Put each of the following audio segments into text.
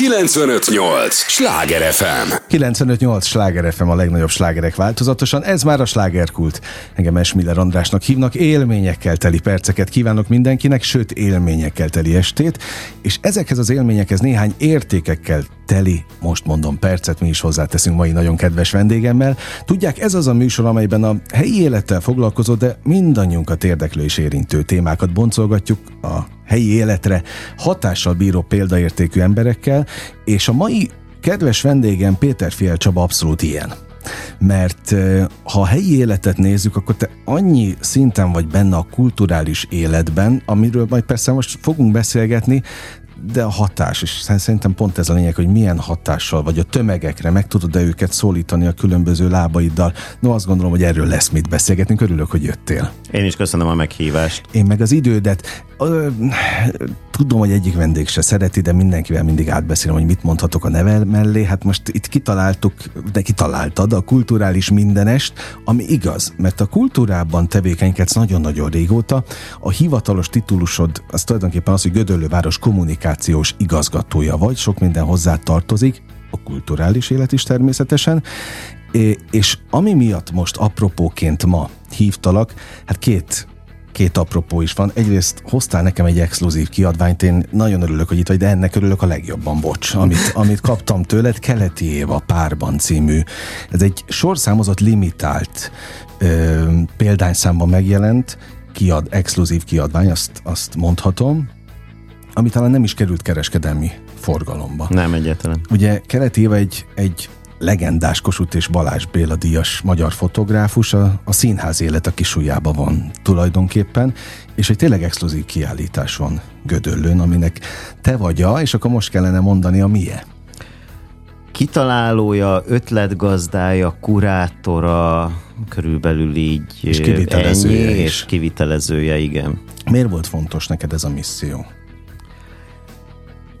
958! Sláger FM! 958! Sláger FM a legnagyobb slágerek változatosan. Ez már a slágerkult. Engem Esmiller Andrásnak hívnak. Élményekkel teli perceket kívánok mindenkinek, sőt élményekkel teli estét. És ezekhez az élményekhez néhány értékekkel teli, most mondom percet, mi is hozzáteszünk mai nagyon kedves vendégemmel. Tudják, ez az a műsor, amelyben a helyi élettel foglalkozó, de mindannyiunkat érdeklő és érintő témákat boncolgatjuk a helyi életre hatással bíró példaértékű emberekkel, és a mai kedves vendégem Péter Fiel Csaba abszolút ilyen. Mert ha a helyi életet nézzük, akkor te annyi szinten vagy benne a kulturális életben, amiről majd persze most fogunk beszélgetni, de a hatás, és szerintem pont ez a lényeg, hogy milyen hatással, vagy a tömegekre meg tudod-e őket szólítani a különböző lábaiddal. No, azt gondolom, hogy erről lesz mit beszélgetni. Örülök, hogy jöttél. Én is köszönöm a meghívást. Én meg az idődet. Ö, tudom, hogy egyik vendég se szereti, de mindenkivel mindig átbeszélem, hogy mit mondhatok a neve mellé. Hát most itt kitaláltuk, de kitaláltad a kulturális mindenest, ami igaz, mert a kultúrában tevékenykedsz nagyon-nagyon régóta. A hivatalos titulusod az tulajdonképpen az, hogy Gödöllőváros kommunikációs igazgatója vagy, sok minden hozzá tartozik, a kulturális élet is természetesen, és ami miatt most apropóként ma hívtalak, hát két két apropó is van. Egyrészt hoztál nekem egy exkluzív kiadványt, én nagyon örülök, hogy itt vagy, de ennek örülök a legjobban, bocs, amit, amit kaptam tőled, Keleti Éva Párban című. Ez egy sorszámozott limitált ö, példányszámban megjelent, kiad, exkluzív kiadvány, azt, azt mondhatom, ami talán nem is került kereskedelmi forgalomba. Nem egyetlen. Ugye Keleti Éva egy, egy legendás Kossuth és Balázs Béla díjas magyar fotográfus, a, a színház élet a kisujjában van tulajdonképpen, és egy tényleg exkluzív kiállítás van Gödöllőn, aminek te vagy a, és akkor most kellene mondani a milyen. Kitalálója, ötletgazdája, kurátora, körülbelül így és kivitelezője ennyi, és kivitelezője, igen. Miért volt fontos neked ez a misszió?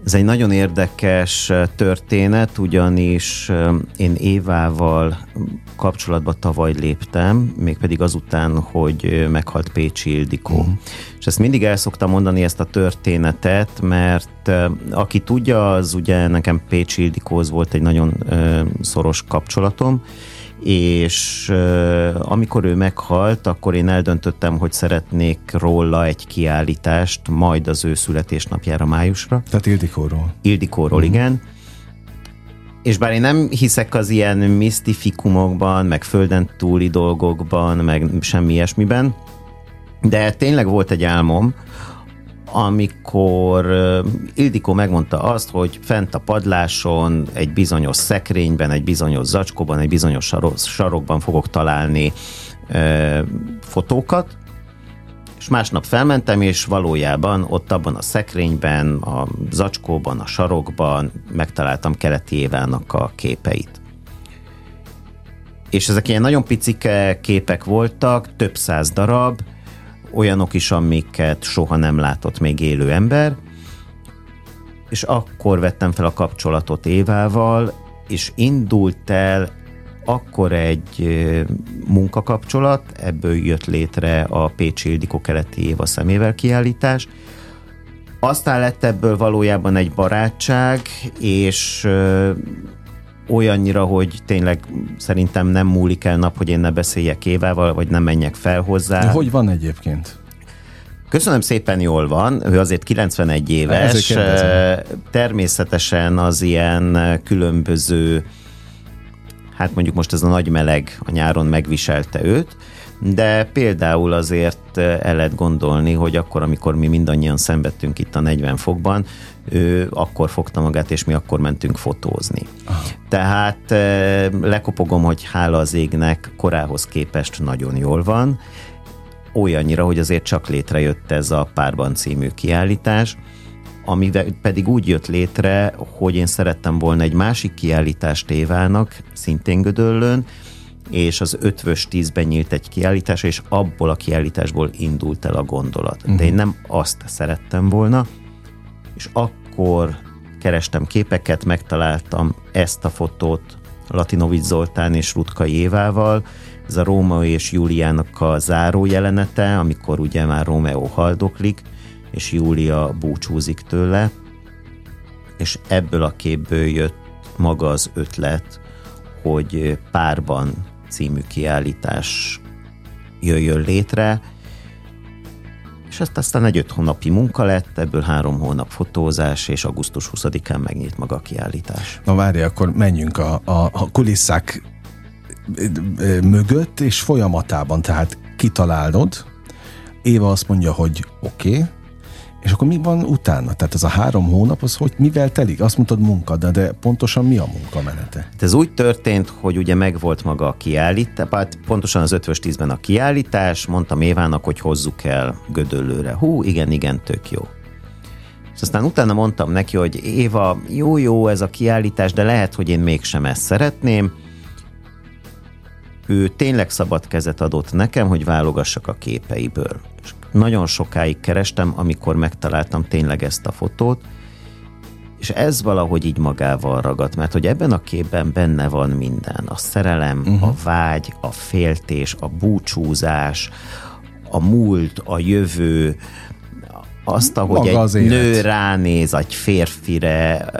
Ez egy nagyon érdekes történet, ugyanis én Évával kapcsolatba tavaly léptem, mégpedig azután, hogy meghalt Pécsi Ildikó. Uh-huh. És ezt mindig el szoktam mondani ezt a történetet, mert aki tudja, az ugye nekem Pécsi Ildikóhoz volt egy nagyon szoros kapcsolatom, és uh, amikor ő meghalt, akkor én eldöntöttem, hogy szeretnék róla egy kiállítást, majd az ő születésnapjára májusra. Tehát Ildikóról. Ildikóról, mm. igen. És bár én nem hiszek az ilyen misztifikumokban, meg földön túli dolgokban, meg semmi ilyesmiben, de tényleg volt egy álmom, amikor Ildikó megmondta azt, hogy fent a padláson, egy bizonyos szekrényben, egy bizonyos zacskóban, egy bizonyos sarokban fogok találni fotókat, és másnap felmentem, és valójában ott abban a szekrényben, a zacskóban, a sarokban megtaláltam Keleti Évának a képeit. És ezek ilyen nagyon picike képek voltak, több száz darab, olyanok is, amiket soha nem látott még élő ember, és akkor vettem fel a kapcsolatot Évával, és indult el akkor egy munkakapcsolat, ebből jött létre a Pécsi Ildikó keleti Éva szemével kiállítás, aztán lett ebből valójában egy barátság, és olyannyira, hogy tényleg szerintem nem múlik el nap, hogy én ne beszéljek Évával, vagy nem menjek fel hozzá. Hogy van egyébként? Köszönöm szépen, jól van. Ő azért 91 éves. Természetesen az ilyen különböző, hát mondjuk most ez a nagy meleg a nyáron megviselte őt, de például azért el lehet gondolni, hogy akkor, amikor mi mindannyian szenvedtünk itt a 40 fokban, ő akkor fogta magát, és mi akkor mentünk fotózni. Aha. Tehát lekopogom, hogy hála az égnek korához képest nagyon jól van, olyannyira, hogy azért csak létrejött ez a Párban című kiállítás, ami pedig úgy jött létre, hogy én szerettem volna egy másik kiállítást Évának, szintén Gödöllőn, és az ötvös tízben nyílt egy kiállítás, és abból a kiállításból indult el a gondolat. De én nem azt szerettem volna, és akkor kerestem képeket, megtaláltam ezt a fotót Latinovic Zoltán és Rutkai Évával, ez a Róma és Júliának a záró jelenete, amikor ugye már Rómeó haldoklik, és Júlia búcsúzik tőle, és ebből a képből jött maga az ötlet, hogy párban című kiállítás jöjjön létre, és ezt aztán egy öt hónapi munka lett, ebből három hónap fotózás, és augusztus 20-án megnyit maga a kiállítás. Na várj, akkor menjünk a, a, a kulisszák mögött és folyamatában, tehát kitalálod, Éva azt mondja, hogy oké, okay, és akkor mi van utána? Tehát ez a három hónap, az hogy mivel telik? Azt mondtad munka, de, de pontosan mi a munkamenete? Hát ez úgy történt, hogy ugye megvolt maga a kiállítás, hát pontosan az ötvös tízben a kiállítás, mondtam Évának, hogy hozzuk el Gödöllőre. Hú, igen, igen, tök jó. És aztán utána mondtam neki, hogy Éva, jó-jó ez a kiállítás, de lehet, hogy én mégsem ezt szeretném. Ő tényleg szabad kezet adott nekem, hogy válogassak a képeiből. És nagyon sokáig kerestem, amikor megtaláltam tényleg ezt a fotót, és ez valahogy így magával ragadt, mert hogy ebben a képben benne van minden. A szerelem, uh-huh. a vágy, a féltés, a búcsúzás, a múlt, a jövő, azt, ahogy Maga egy nő ránéz egy férfire,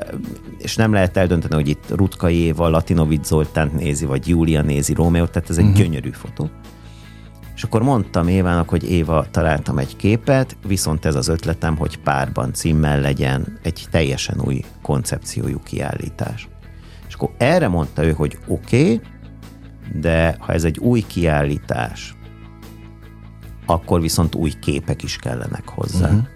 és nem lehet eldönteni, hogy itt Rutka Éva, Latinovic Zoltánt nézi, vagy Júlia nézi Rómeó, tehát ez egy uh-huh. gyönyörű fotó. És akkor mondtam Évának, hogy Éva, találtam egy képet, viszont ez az ötletem, hogy párban címmel legyen egy teljesen új koncepciójú kiállítás. És akkor erre mondta ő, hogy oké, okay, de ha ez egy új kiállítás, akkor viszont új képek is kellenek hozzá. Uh-huh.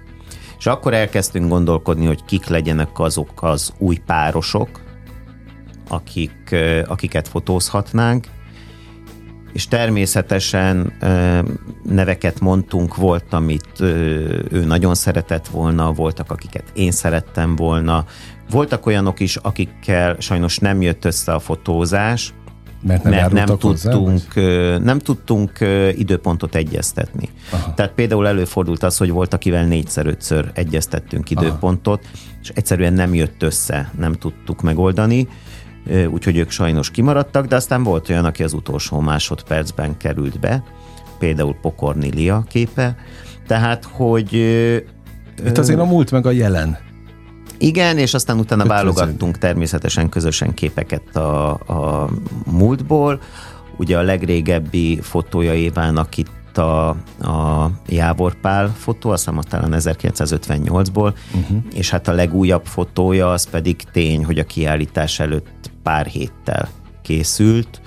És akkor elkezdtünk gondolkodni, hogy kik legyenek azok az új párosok, akik, akiket fotózhatnánk, és természetesen neveket mondtunk, volt, amit ő nagyon szeretett volna, voltak, akiket én szerettem volna, voltak olyanok is, akikkel sajnos nem jött össze a fotózás, mert nem, mert nem tudtunk, hozzá, nem tudtunk időpontot egyeztetni. Aha. Tehát például előfordult az, hogy volt, akivel négyszer-ötször egyeztettünk időpontot, Aha. és egyszerűen nem jött össze, nem tudtuk megoldani úgyhogy ők sajnos kimaradtak, de aztán volt olyan, aki az utolsó másodpercben került be, például Pokornilia képe, tehát, hogy... Itt azért a múlt meg a jelen. Igen, és aztán utána Ötvözön. válogattunk természetesen közösen képeket a, a múltból. Ugye a legrégebbi fotója Évának itt a, a Jávor Pál fotó, azt hiszem talán 1958-ból, uh-huh. és hát a legújabb fotója az pedig tény, hogy a kiállítás előtt pár héttel készült.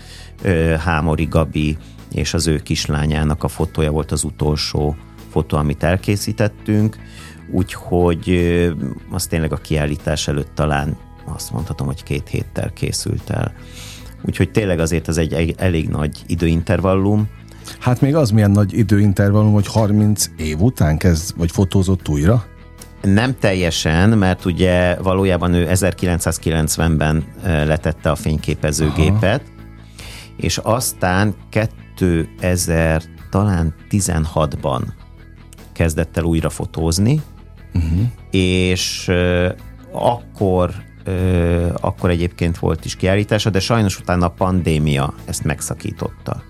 Hámori Gabi és az ő kislányának a fotója volt az utolsó fotó, amit elkészítettünk, úgyhogy az tényleg a kiállítás előtt talán azt mondhatom, hogy két héttel készült el. Úgyhogy tényleg azért ez egy elég nagy időintervallum. Hát még az milyen nagy időintervallum, hogy 30 év után kezd, vagy fotózott újra? Nem teljesen, mert ugye valójában ő 1990-ben letette a fényképezőgépet, Aha. és aztán 2000 talán 16-ban kezdett el újra fotózni, uh-huh. és uh, akkor uh, akkor egyébként volt is kiállítása, de sajnos utána a pandémia ezt megszakította.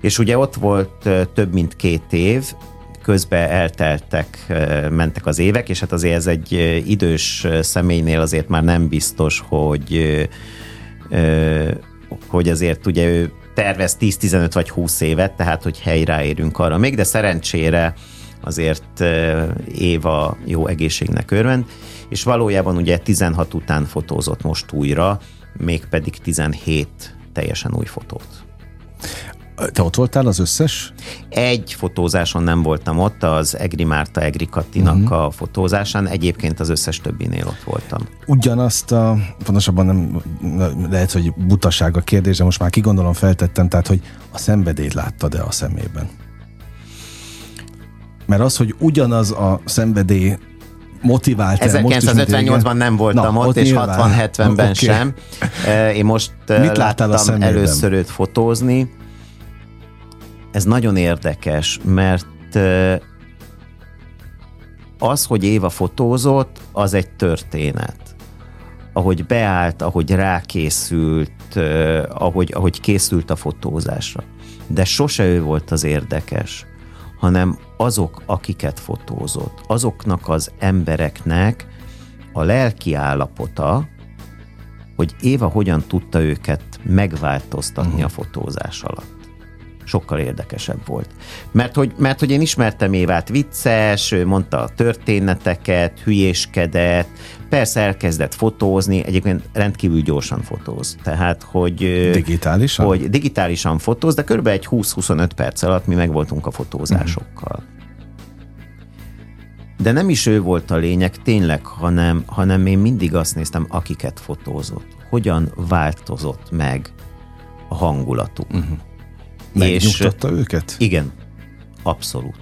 És ugye ott volt uh, több mint két év, közben elteltek, mentek az évek, és hát azért ez egy idős személynél azért már nem biztos, hogy hogy azért ugye ő tervez 10-15 vagy 20 évet, tehát hogy helyreérünk arra még, de szerencsére azért Éva jó egészségnek örvend, és valójában ugye 16 után fotózott most újra, mégpedig 17 teljesen új fotót. Te ott voltál az összes? Egy fotózáson nem voltam ott, az Egri Márta, Egri Kattinak uh-huh. a fotózásán, egyébként az összes többinél ott voltam. Ugyanazt a, pontosabban nem, lehet, hogy butaság a kérdés, de most már kigondolom feltettem, tehát, hogy a szenvedélyt láttad-e a szemében? Mert az, hogy ugyanaz a szenvedély motivált 1958-ban nem voltam Na, ott, ott és 60-70-ben okay. sem. Én most Mit láttam először őt fotózni ez nagyon érdekes, mert az, hogy Éva fotózott, az egy történet. Ahogy beállt, ahogy rákészült, ahogy, ahogy készült a fotózásra. De sose ő volt az érdekes, hanem azok, akiket fotózott. Azoknak az embereknek a lelki állapota, hogy Éva hogyan tudta őket megváltoztatni uh-huh. a fotózás alatt sokkal érdekesebb volt. Mert hogy, mert hogy én ismertem Évát vicces, ő mondta a történeteket, hülyéskedett, persze elkezdett fotózni, egyébként rendkívül gyorsan fotóz. Tehát, hogy... Digitálisan? Hogy digitálisan fotóz, de körülbelül egy 20-25 perc alatt mi meg voltunk a fotózásokkal. Uh-huh. De nem is ő volt a lényeg tényleg, hanem, hanem én mindig azt néztem, akiket fotózott. Hogyan változott meg a hangulatuk. Uh-huh. Megnyugtatta és, őket? Igen, abszolút.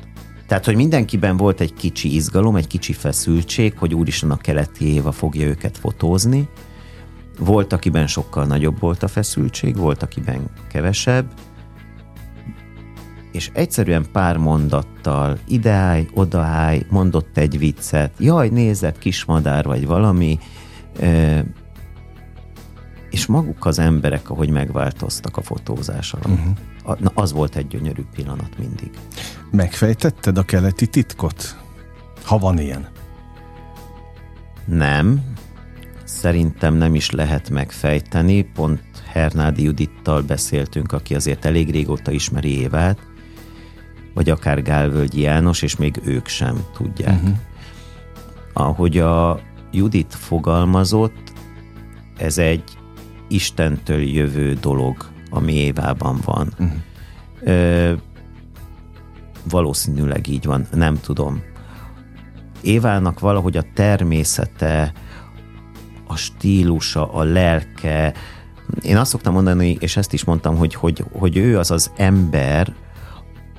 Tehát, hogy mindenkiben volt egy kicsi izgalom, egy kicsi feszültség, hogy úristen a keleti Éva fogja őket fotózni. Volt, akiben sokkal nagyobb volt a feszültség, volt, akiben kevesebb. És egyszerűen pár mondattal, ideállj, odaállj, mondott egy viccet, jaj, nézett, kismadár vagy valami, és maguk az emberek, ahogy megváltoztak a fotózás alatt. Uh-huh na, az volt egy gyönyörű pillanat mindig. Megfejtetted a keleti titkot? Ha van ilyen. Nem. Szerintem nem is lehet megfejteni. Pont Hernádi Judittal beszéltünk, aki azért elég régóta ismeri Évát, vagy akár Gálvölgyi János, és még ők sem tudják. Uh-huh. Ahogy a Judit fogalmazott, ez egy Istentől jövő dolog ami Évában van. Uh-huh. Ö, valószínűleg így van, nem tudom. Évának valahogy a természete, a stílusa, a lelke, én azt szoktam mondani, és ezt is mondtam, hogy, hogy, hogy ő az az ember,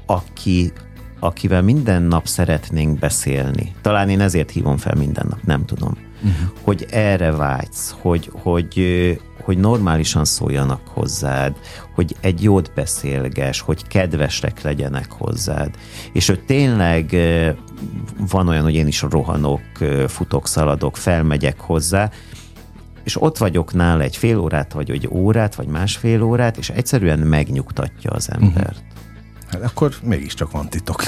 aki, akivel minden nap szeretnénk beszélni. Talán én ezért hívom fel minden nap, nem tudom. Uh-huh. Hogy erre vágysz, hogy, hogy, hogy normálisan szóljanak hozzád, hogy egy jót beszélges, hogy kedvesek legyenek hozzád. És ő tényleg van olyan, hogy én is rohanok, futok, szaladok, felmegyek hozzá, és ott vagyok nála egy fél órát, vagy egy órát, vagy másfél órát, és egyszerűen megnyugtatja az mhm. embert. Uh-huh. Hát akkor mégiscsak van titok.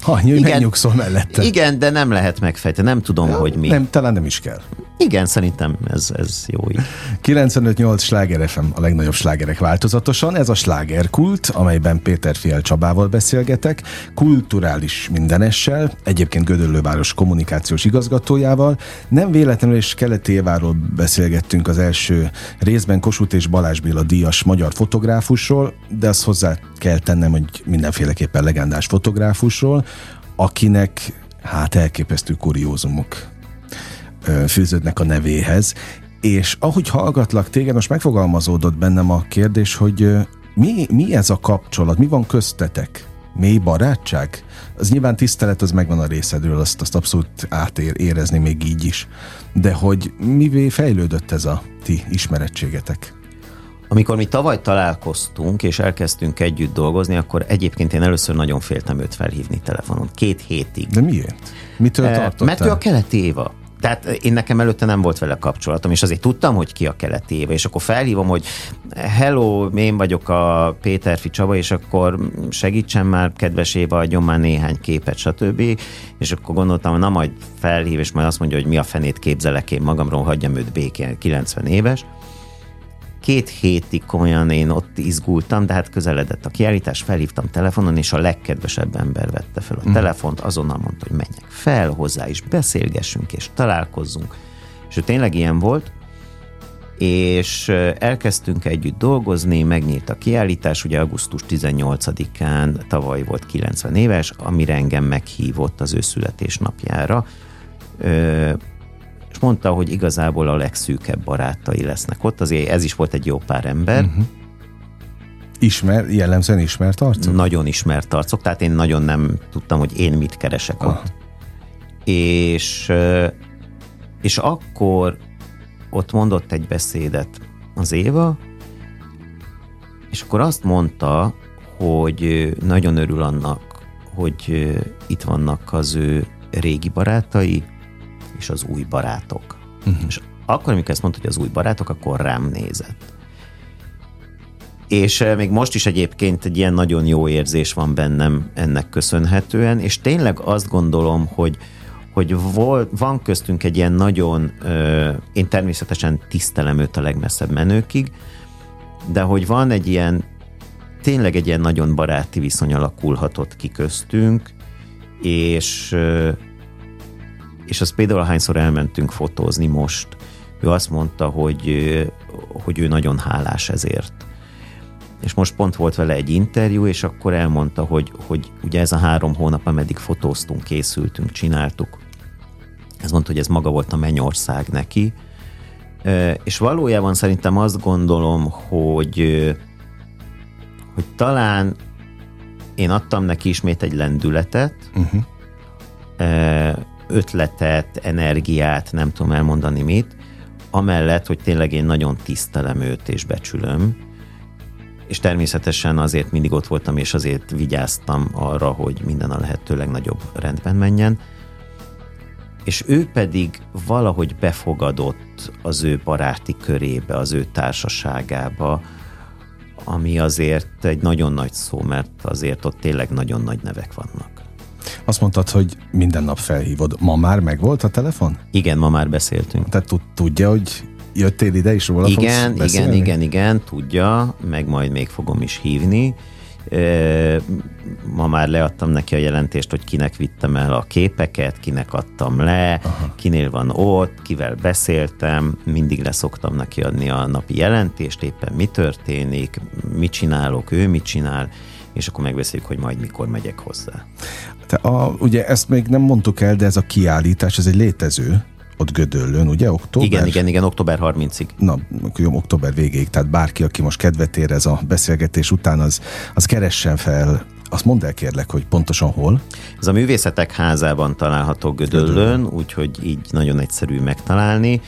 Annyi, hogy megnyugszol mellette. Igen, de nem lehet megfejteni, nem tudom, ja, hogy mi. Nem, talán nem is kell. Igen, szerintem ez, ez jó így. 95-8 Sláger FM a legnagyobb slágerek változatosan. Ez a slágerkult, amelyben Péter Fiel Csabával beszélgetek, kulturális mindenessel, egyébként Gödöllőváros kommunikációs igazgatójával. Nem véletlenül és Keleti Éváról beszélgettünk az első részben Kossuth és Balázs Béla díjas magyar fotográfusról, de azt hozzá kell tennem, hogy mindenféleképpen legendás fotográfusról, akinek hát elképesztő kuriózumok fűződnek a nevéhez, és ahogy hallgatlak téged, most megfogalmazódott bennem a kérdés, hogy mi, mi ez a kapcsolat, mi van köztetek? Mély barátság? Az nyilván tisztelet, az megvan a részedről, azt, azt abszolút átér, érezni még így is. De hogy mivé fejlődött ez a ti ismerettségetek? Amikor mi tavaly találkoztunk, és elkezdtünk együtt dolgozni, akkor egyébként én először nagyon féltem őt felhívni telefonon. Két hétig. De miért? Mitől tartottál? Mert ő a keleti Éva tehát én nekem előtte nem volt vele kapcsolatom, és azért tudtam, hogy ki a keleti éve, és akkor felhívom, hogy hello, én vagyok a Péterfi Csaba, és akkor segítsen már, kedves Éva, adjon már néhány képet, stb. És akkor gondoltam, hogy na majd felhív, és majd azt mondja, hogy mi a fenét képzelek én magamról, hagyjam őt békén, 90 éves két hétig komolyan én ott izgultam, de hát közeledett a kiállítás, felhívtam telefonon, és a legkedvesebb ember vette fel a mm. telefont, azonnal mondta, hogy menjek fel hozzá, és beszélgessünk, és találkozzunk. És ő tényleg ilyen volt, és elkezdtünk együtt dolgozni, megnyílt a kiállítás, ugye augusztus 18-án tavaly volt 90 éves, amire engem meghívott az ő születésnapjára és mondta, hogy igazából a legszűkebb barátai lesznek ott, azért ez is volt egy jó pár ember. Uh-huh. Ismer, jellemzően ismert arcok? Nagyon ismert arcok, tehát én nagyon nem tudtam, hogy én mit keresek Aha. ott. És, és akkor ott mondott egy beszédet az Éva, és akkor azt mondta, hogy nagyon örül annak, hogy itt vannak az ő régi barátai, és az új barátok. Uh-huh. És akkor, amikor ezt mondta, hogy az új barátok, akkor rám nézett. És még most is egyébként egy ilyen nagyon jó érzés van bennem ennek köszönhetően, és tényleg azt gondolom, hogy, hogy vol, van köztünk egy ilyen nagyon, ö, én természetesen tisztelem őt a legmesszebb menőkig, de hogy van egy ilyen, tényleg egy ilyen nagyon baráti viszony alakulhatott ki köztünk, és ö, és az például hányszor elmentünk fotózni most, ő azt mondta, hogy, hogy ő nagyon hálás ezért. És most pont volt vele egy interjú, és akkor elmondta, hogy, hogy ugye ez a három hónap, ameddig fotóztunk, készültünk, csináltuk, ez mondta, hogy ez maga volt a mennyország neki, és valójában szerintem azt gondolom, hogy, hogy talán én adtam neki ismét egy lendületet, uh-huh. Ötletet, energiát, nem tudom elmondani mit, amellett, hogy tényleg én nagyon tisztelem őt és becsülöm, és természetesen azért mindig ott voltam, és azért vigyáztam arra, hogy minden a lehető legnagyobb rendben menjen, és ő pedig valahogy befogadott az ő baráti körébe, az ő társaságába, ami azért egy nagyon nagy szó, mert azért ott tényleg nagyon nagy nevek vannak. Azt mondtad, hogy minden nap felhívod. Ma már megvolt a telefon? Igen, ma már beszéltünk. Tehát tudja, hogy jöttél ide is róla Igen, igen, igen, igen, tudja, meg majd még fogom is hívni. Ma már leadtam neki a jelentést, hogy kinek vittem el a képeket, kinek adtam le, Aha. kinél van ott, kivel beszéltem, mindig leszoktam neki adni a napi jelentést, éppen mi történik, mit csinálok, ő mit csinál, és akkor megbeszéljük, hogy majd mikor megyek hozzá. Te a, ugye ezt még nem mondtuk el, de ez a kiállítás, ez egy létező, ott Gödöllön, ugye? Október? Igen, igen, igen, október 30-ig. Na, jó, október végéig, tehát bárki, aki most kedvet ér ez a beszélgetés után, az, az keressen fel azt mondd el kérlek, hogy pontosan hol? Ez a Művészetek házában található Gödöllön, úgyhogy így nagyon egyszerű megtalálni.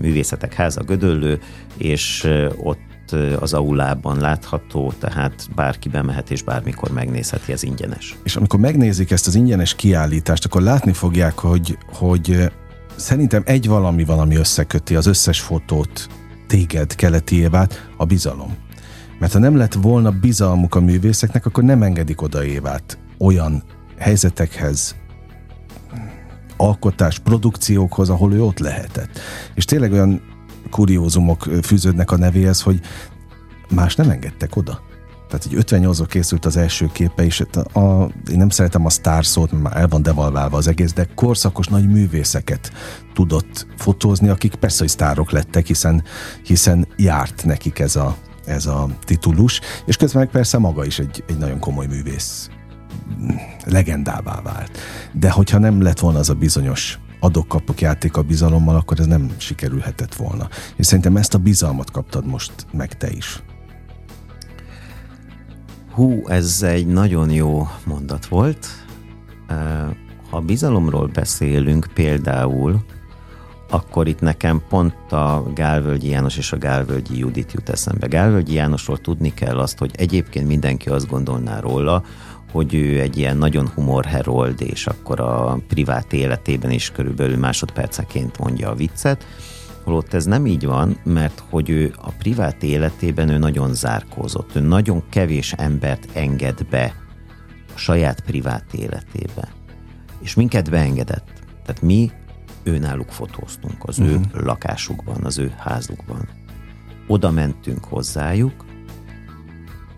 Művészetek háza Gödöllő, és ott az aulában látható, tehát bárki bemehet és bármikor megnézheti, ez ingyenes. És amikor megnézik ezt az ingyenes kiállítást, akkor látni fogják, hogy, hogy szerintem egy valami van, ami összeköti az összes fotót, téged, keleti évát, a bizalom. Mert ha nem lett volna bizalmuk a művészeknek, akkor nem engedik oda évát olyan helyzetekhez, alkotás, produkciókhoz, ahol ő ott lehetett. És tényleg olyan kuriózumok fűződnek a nevéhez, hogy más nem engedtek oda. Tehát egy 58 készült az első képe, és a, a, én nem szeretem a sztár szót, már el van devalválva az egész, de korszakos nagy művészeket tudott fotózni, akik persze, hogy sztárok lettek, hiszen, hiszen járt nekik ez a, ez a titulus, és közben meg persze maga is egy, egy nagyon komoly művész legendává vált. De hogyha nem lett volna az a bizonyos adok-kapok játék a bizalommal, akkor ez nem sikerülhetett volna. És szerintem ezt a bizalmat kaptad most meg te is. Hú, ez egy nagyon jó mondat volt. Ha bizalomról beszélünk például, akkor itt nekem pont a Gálvölgyi János és a Gálvölgyi Judit jut eszembe. Gálvölgyi Jánosról tudni kell azt, hogy egyébként mindenki azt gondolná róla, hogy ő egy ilyen nagyon humorherold, és akkor a privát életében is körülbelül másodperceként mondja a viccet, holott ez nem így van, mert hogy ő a privát életében ő nagyon zárkózott, ő nagyon kevés embert enged be a saját privát életébe. És minket beengedett. Tehát mi őnáluk fotóztunk az uh-huh. ő mhm. lakásukban, az ő házukban. Oda mentünk hozzájuk,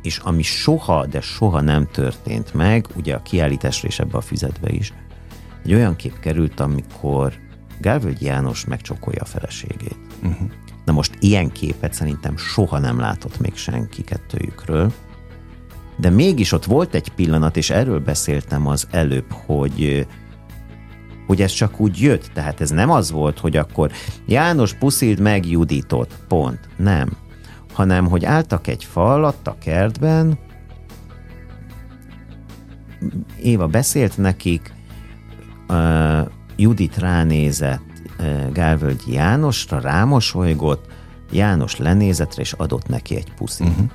és ami soha, de soha nem történt meg, ugye a kiállításra és ebbe a füzetbe is, egy olyan kép került, amikor Gálvölgy János megcsokolja a feleségét. Uh-huh. Na most ilyen képet szerintem soha nem látott még senki kettőjükről, de mégis ott volt egy pillanat, és erről beszéltem az előbb, hogy hogy ez csak úgy jött. Tehát ez nem az volt, hogy akkor János puszild meg Juditot, pont. Nem. Hanem, hogy álltak egy fal alatt a kertben, Éva beszélt nekik, uh, Judit ránézett uh, Gálvölgyi Jánosra, rámosolygott, János lenézetre, és adott neki egy puszit. Uh-huh.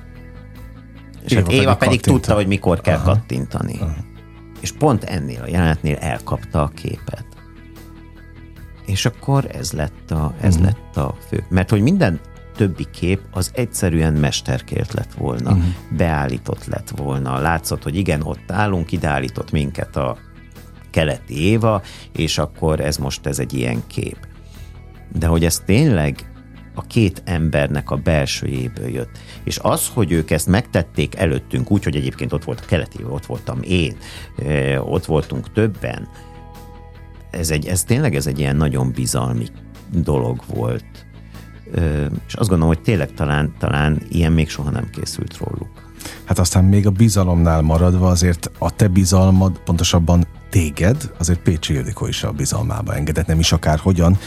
És Éva, hát Éva pedig, pedig tudta, hogy mikor kell Aha. kattintani. Aha. És pont ennél a jelenetnél elkapta a képet. És akkor ez lett a, ez uh-huh. lett a fő. Mert hogy minden többi kép az egyszerűen mesterkért lett volna, uh-huh. beállított lett volna. Látszott, hogy igen, ott állunk, ideállított minket a keleti Éva, és akkor ez most ez egy ilyen kép. De hogy ez tényleg a két embernek a belsőjéből jött. És az, hogy ők ezt megtették előttünk, úgy, hogy egyébként ott volt a keleti, ott voltam én, ott voltunk többen, ez, egy, ez tényleg ez egy ilyen nagyon bizalmi dolog volt. És azt gondolom, hogy tényleg talán, talán ilyen még soha nem készült róluk. Hát aztán még a bizalomnál maradva azért a te bizalmad, pontosabban téged, azért Pécsi Ildikó is a bizalmába engedett, nem is akár hogyan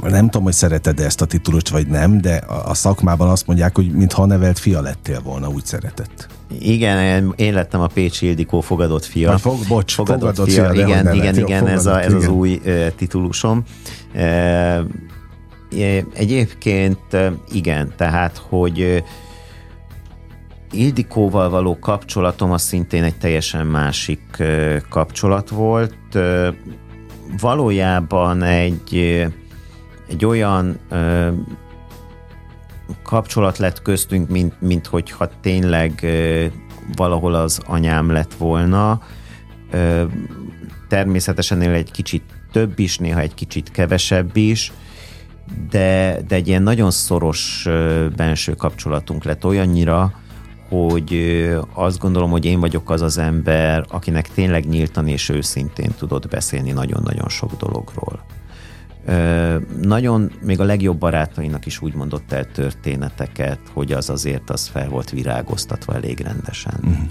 nem tudom, hogy szereted ezt a titulust, vagy nem, de a szakmában azt mondják, hogy mintha nevelt fia lettél volna, úgy szeretett. Igen, én lettem a Pécsi Ildikó fogadott fia. Fog, bocs, fogadott, fogadott fia. fia igen, igen, igen, igen, ez, a, ez igen. az új uh, titulusom. Uh, egyébként igen, tehát, hogy Ildikóval való kapcsolatom az szintén egy teljesen másik kapcsolat volt. Valójában egy egy olyan kapcsolat lett köztünk, mint, mint hogyha tényleg valahol az anyám lett volna. Természetesen él egy kicsit több is, néha egy kicsit kevesebb is, de, de egy ilyen nagyon szoros ö, benső kapcsolatunk lett olyannyira, hogy azt gondolom, hogy én vagyok az az ember, akinek tényleg nyíltan és őszintén tudott beszélni nagyon-nagyon sok dologról nagyon, még a legjobb barátainak is úgy mondott el történeteket, hogy az azért az fel volt virágoztatva elég rendesen. Uh-huh.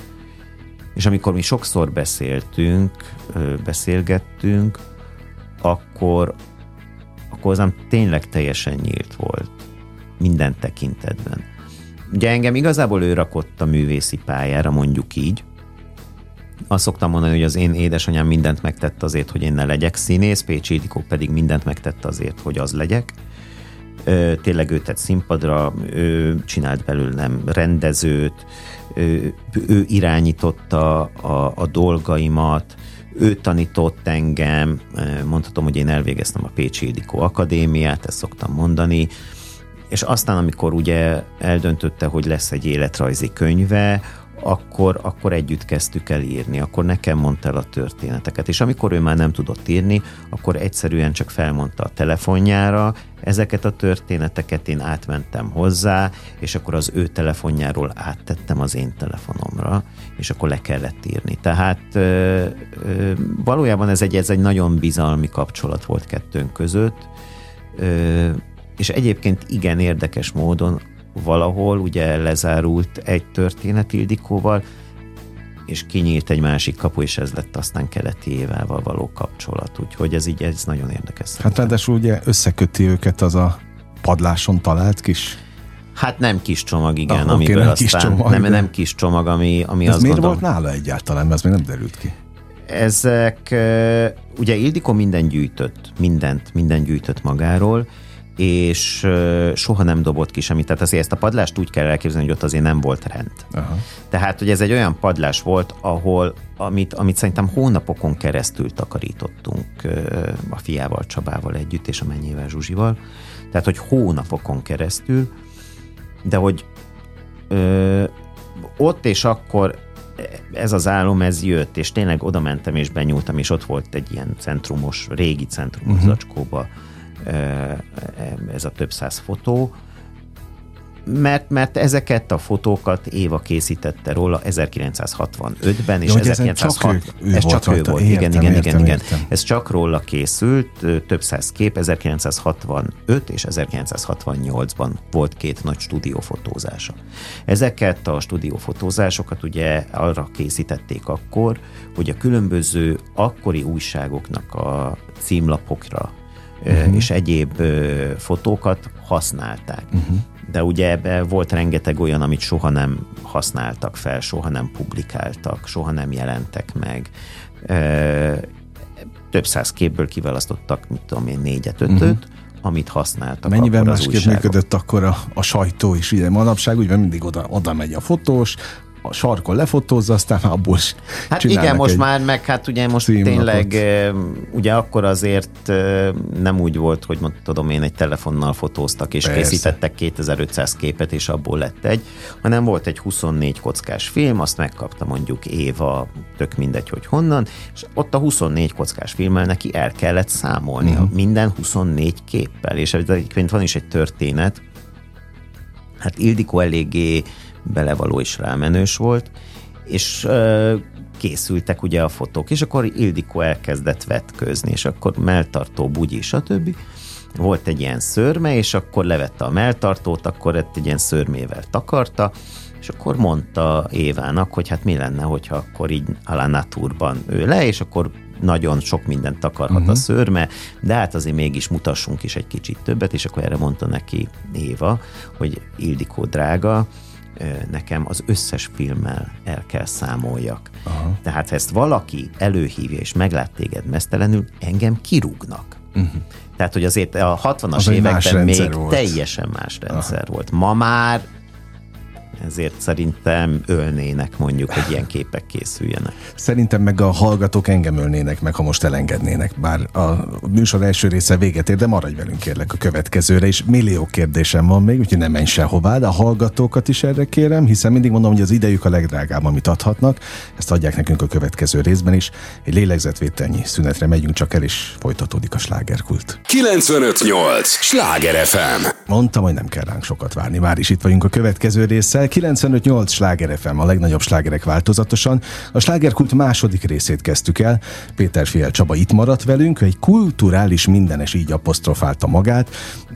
És amikor mi sokszor beszéltünk, beszélgettünk, akkor, akkor azám tényleg teljesen nyílt volt minden tekintetben. Ugye engem igazából ő rakott a művészi pályára, mondjuk így, azt szoktam mondani, hogy az én édesanyám mindent megtett azért, hogy én ne legyek színész, Pécsi Ildikó pedig mindent megtett azért, hogy az legyek. Ö, tényleg ő tett színpadra, ő csinált belőlem rendezőt, ő, ő irányította a, a dolgaimat, ő tanított engem, mondhatom, hogy én elvégeztem a Pécsi Ildikó Akadémiát, ezt szoktam mondani, és aztán, amikor ugye eldöntötte, hogy lesz egy életrajzi könyve, akkor, akkor együtt kezdtük el írni, akkor nekem mondta el a történeteket, és amikor ő már nem tudott írni, akkor egyszerűen csak felmondta a telefonjára, ezeket a történeteket én átmentem hozzá, és akkor az ő telefonjáról áttettem az én telefonomra, és akkor le kellett írni. Tehát ö, ö, valójában ez egy, ez egy nagyon bizalmi kapcsolat volt kettőnk között, ö, és egyébként igen érdekes módon valahol ugye lezárult egy történet Ildikóval, és kinyílt egy másik kapu, és ez lett aztán keleti évával való kapcsolat. Úgyhogy ez így ez nagyon érdekes. Hát ráadásul ugye összeköti őket az a padláson talált kis Hát nem kis csomag, igen, Na, amiből nem aztán, kis csomag, nem, nem kis csomag, ami, ami ez azt miért gondolom, volt nála egyáltalán, mert ez még nem derült ki? Ezek, ugye Ildikó minden gyűjtött, mindent, minden gyűjtött magáról, és soha nem dobott ki semmit. Tehát azért ezt a padlást úgy kell elképzelni, hogy ott azért nem volt rend. Aha. Tehát, hogy ez egy olyan padlás volt, ahol, amit, amit szerintem hónapokon keresztül takarítottunk a fiával, Csabával együtt, és a mennyével Zsuzsival. Tehát, hogy hónapokon keresztül, de hogy ö, ott és akkor ez az álom, ez jött, és tényleg oda mentem és benyúltam, és ott volt egy ilyen centrumos, régi centrumos uh-huh. zacskóba, ez a több száz fotó, mert, mert ezeket a fotókat Éva készítette róla 1965-ben, és Jó, 1906, ez csak, ő, ez csak ő volt. Értem, igen, igen, értem, igen, értem. igen. Ez csak róla készült, több száz kép, 1965 és 1968-ban volt két nagy stúdiófotózása. Ezeket a stúdiófotózásokat ugye arra készítették akkor, hogy a különböző akkori újságoknak a címlapokra uh-huh. és egyéb fotókat használták. Uh-huh. De ugye ebbe volt rengeteg olyan, amit soha nem használtak fel, soha nem publikáltak, soha nem jelentek meg. Több száz képből kiválasztottak, mit tudom én, négyet, ötöt, uh-huh amit használtak Mennyivel másképp működött akkor a, a sajtó is? Ugye manapság ugye mindig oda, oda megy a fotós, a sarkon lefotózza, aztán abból Hát igen, most már, meg hát ugye most címlapot. tényleg, ugye akkor azért nem úgy volt, hogy tudom én, egy telefonnal fotóztak, és Persze. készítettek 2500 képet, és abból lett egy, hanem volt egy 24 kockás film, azt megkapta mondjuk Éva, tök mindegy, hogy honnan, és ott a 24 kockás filmmel neki el kellett számolni, uh-huh. minden 24 képpel, és egyébként van is egy történet, hát Ildikó eléggé belevaló és rámenős volt, és ö, készültek ugye a fotók, és akkor Ildikó elkezdett vetközni, és akkor melltartó, bugyi, stb. Volt egy ilyen szörme, és akkor levette a melltartót, akkor egy ilyen szörmével takarta, és akkor mondta Évának, hogy hát mi lenne, hogyha akkor így a naturban ő le, és akkor nagyon sok mindent takarhat uh-huh. a mhm. szörme, de hát azért mégis mutassunk is egy kicsit többet, és akkor erre mondta neki Éva, hogy Ildikó drága, nekem az összes filmmel el kell számoljak. Aha. Tehát ha ezt valaki előhívja és meglát téged mesztelenül, engem kirúgnak. Uh-huh. Tehát, hogy azért a 60-as az években még volt. teljesen más rendszer Aha. volt. Ma már ezért szerintem ölnének mondjuk, hogy ilyen képek készüljenek. Szerintem meg a hallgatók engem ölnének meg, ha most elengednének, bár a műsor első része véget ér, de maradj velünk kérlek a következőre, és millió kérdésem van még, úgyhogy nem menj sehová, de a hallgatókat is erre kérem, hiszen mindig mondom, hogy az idejük a legdrágább, amit adhatnak, ezt adják nekünk a következő részben is. Egy lélegzetvételnyi szünetre megyünk csak el, és folytatódik a slágerkult. 958! Sláger FM! Mondtam, hogy nem kell ránk sokat várni, már is itt vagyunk a következő résszel. 95-8 sláger FM, a legnagyobb slágerek változatosan. A slágerkult második részét kezdtük el. Péter Fiel Csaba itt maradt velünk, egy kulturális mindenes így apostrofálta magát.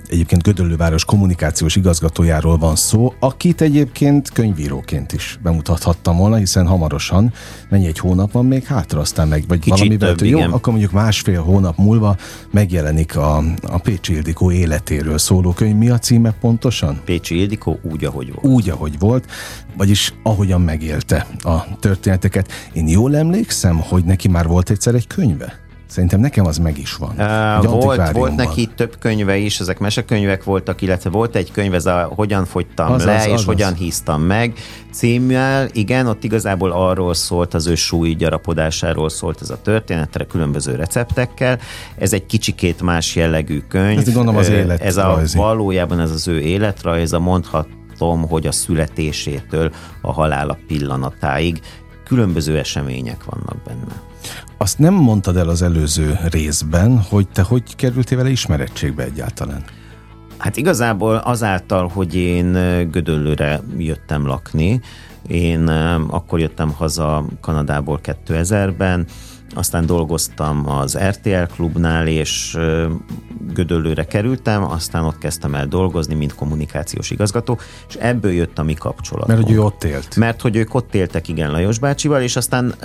Egyébként Gödöllőváros kommunikációs igazgatójáról van szó, akit egyébként könyvíróként is bemutathattam volna, hiszen hamarosan, mennyi egy hónap van még hátra, aztán meg, vagy Kicsit valamivel több, jó, igen. akkor mondjuk másfél hónap múlva megjelenik a, a Pécsi Ildikó életéről szóló könyv. Mi a címe pontosan? Pécsi Ildikó úgy, ahogy volt. Úgy, ahogy volt, vagyis ahogyan megélte a történeteket. Én jól emlékszem, hogy neki már volt egyszer egy könyve? Szerintem nekem az meg is van. Uh, volt, volt neki több könyve is, ezek mesekönyvek voltak, illetve volt egy könyv, ez a Hogyan fogytam az, le, az, és az, hogyan híztam meg címmel. Igen, ott igazából arról szólt, az ő súly gyarapodásáról szólt ez a történetre, különböző receptekkel. Ez egy kicsikét más jellegű könyv. Ez gondolom az élet. Ez a, valójában ez az ő életrajza, mondhat látom, hogy a születésétől a halála pillanatáig különböző események vannak benne. Azt nem mondtad el az előző részben, hogy te hogy kerültél vele ismerettségbe egyáltalán? Hát igazából azáltal, hogy én Gödöllőre jöttem lakni, én akkor jöttem haza Kanadából 2000-ben, aztán dolgoztam az RTL klubnál, és Gödöllőre kerültem, aztán ott kezdtem el dolgozni, mint kommunikációs igazgató, és ebből jött a mi kapcsolatunk. Mert hogy ő ott élt. Mert hogy ők ott éltek, igen, Lajos bácsival, és aztán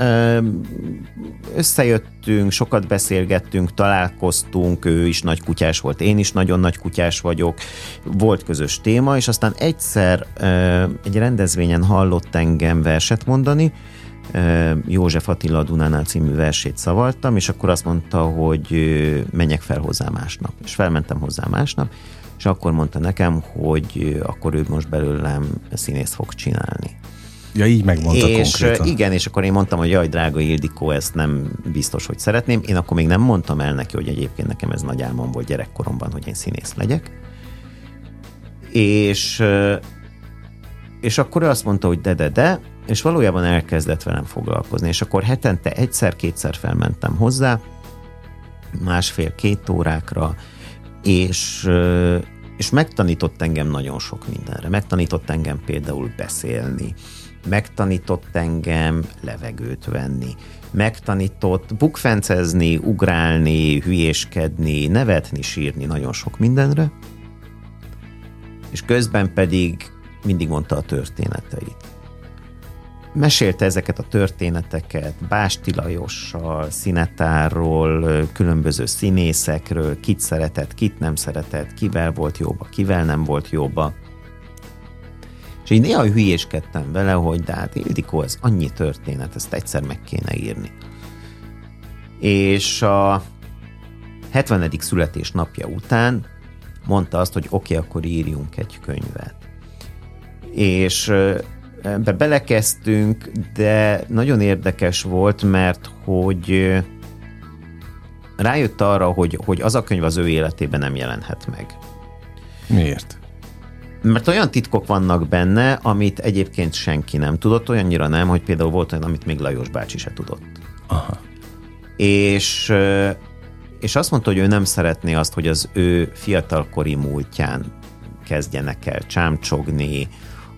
összejöttünk, sokat beszélgettünk, találkoztunk, ő is nagy kutyás volt, én is nagyon nagy kutyás vagyok, volt közös téma, és aztán egyszer egy rendezvényen hallott engem verset mondani, József Attila Dunánál című versét szavaltam, és akkor azt mondta, hogy menjek fel hozzá másnap. És felmentem hozzá másnap, és akkor mondta nekem, hogy akkor ő most belőlem színészt fog csinálni. Ja, így megmondta és konkrétan. Igen, és akkor én mondtam, hogy jaj, drága Ildikó, ezt nem biztos, hogy szeretném. Én akkor még nem mondtam el neki, hogy egyébként nekem ez nagy álmom volt gyerekkoromban, hogy én színész legyek. És, és akkor ő azt mondta, hogy de, de, de, és valójában elkezdett velem foglalkozni, és akkor hetente egyszer-kétszer felmentem hozzá, másfél-két órákra, és, és megtanított engem nagyon sok mindenre. Megtanított engem például beszélni, megtanított engem levegőt venni, megtanított bukfencezni, ugrálni, hülyéskedni, nevetni, sírni nagyon sok mindenre, és közben pedig mindig mondta a történeteit mesélte ezeket a történeteket Básti Lajossal, Szinetárról, különböző színészekről, kit szeretett, kit nem szeretett, kivel volt jóba, kivel nem volt jóba. És így néha hülyéskedtem vele, hogy de hát Ildikó, ez annyi történet, ezt egyszer meg kéne írni. És a 70. születésnapja után mondta azt, hogy oké, okay, akkor írjunk egy könyvet. És ebbe belekezdtünk, de nagyon érdekes volt, mert hogy rájött arra, hogy, hogy az a könyv az ő életében nem jelenhet meg. Miért? Mert olyan titkok vannak benne, amit egyébként senki nem tudott, olyannyira nem, hogy például volt olyan, amit még Lajos bácsi se tudott. Aha. És, és azt mondta, hogy ő nem szeretné azt, hogy az ő fiatalkori múltján kezdjenek el csámcsogni,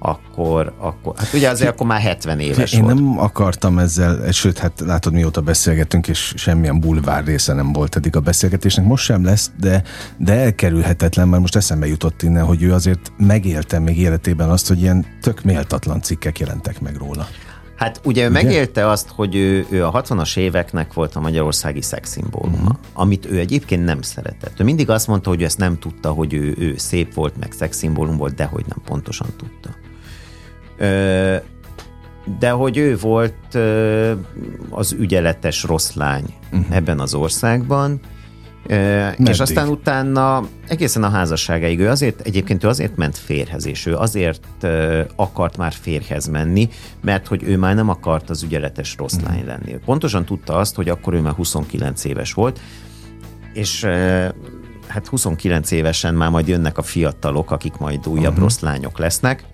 akkor, akkor hát ugye azért akkor már 70 éves Én volt. nem akartam ezzel, sőt, hát látod, mióta beszélgetünk, és semmilyen bulvár része nem volt eddig a beszélgetésnek, most sem lesz, de, de elkerülhetetlen, mert most eszembe jutott innen, hogy ő azért megélte még életében azt, hogy ilyen tök méltatlan cikkek jelentek meg róla. Hát ugye ugye? megélte azt, hogy ő, ő a 60-as éveknek volt a magyarországi szexszimbóluma, uh-huh. amit ő egyébként nem szeretett. Ő mindig azt mondta, hogy ő ezt nem tudta, hogy ő, ő szép volt, meg szexszimbólum volt, de hogy nem pontosan tudta. De hogy ő volt az ügyeletes rossz lány uh-huh. ebben az országban, Meddig? És aztán utána egészen a házasságáig ő azért, egyébként ő azért ment férhez, és ő azért uh, akart már férhez menni, mert hogy ő már nem akart az ügyeletes rossz uh-huh. lány lenni. Pontosan tudta azt, hogy akkor ő már 29 éves volt, és uh, hát 29 évesen már majd jönnek a fiatalok, akik majd újabb uh-huh. rossz lányok lesznek,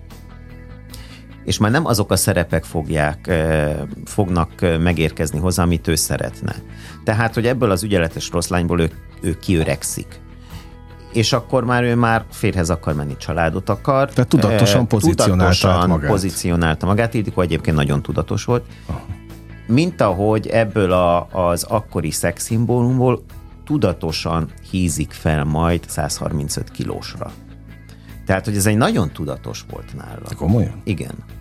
és már nem azok a szerepek fogják, fognak megérkezni hozzá, amit ő szeretne. Tehát, hogy ebből az ügyeletes rossz lányból ő, ő kiöregszik és akkor már ő már férhez akar menni, családot akar. Tehát tudatosan pozícionálta tudatosan magát. pozícionálta magát. Ildikó egyébként nagyon tudatos volt. Aha. Mint ahogy ebből a, az akkori szexszimbólumból tudatosan hízik fel majd 135 kilósra. Tehát, hogy ez egy nagyon tudatos volt nála. Komolyan? Igen.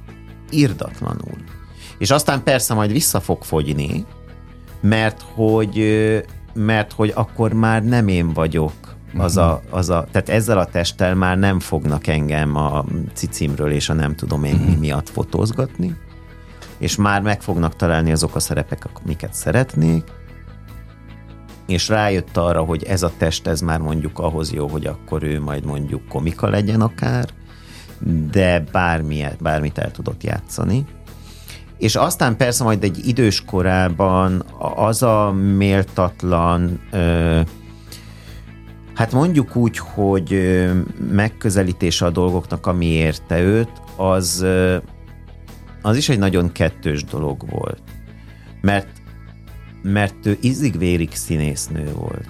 Irdatlanul. És aztán persze majd vissza fog fogyni, mert hogy, mert hogy akkor már nem én vagyok az a, mhm. az a, tehát ezzel a testtel már nem fognak engem a cicimről és a nem tudom én mi mhm. miatt fotózgatni, és már meg fognak találni azok a szerepek, amiket szeretnék, és rájött arra, hogy ez a test, ez már mondjuk ahhoz jó, hogy akkor ő majd mondjuk komika legyen akár, de bármilyet, bármit el tudott játszani. És aztán persze majd egy idős korában az a méltatlan, ö, hát mondjuk úgy, hogy megközelítése a dolgoknak, ami érte őt, az, ö, az is egy nagyon kettős dolog volt. Mert mert ő izig-vérig színésznő volt.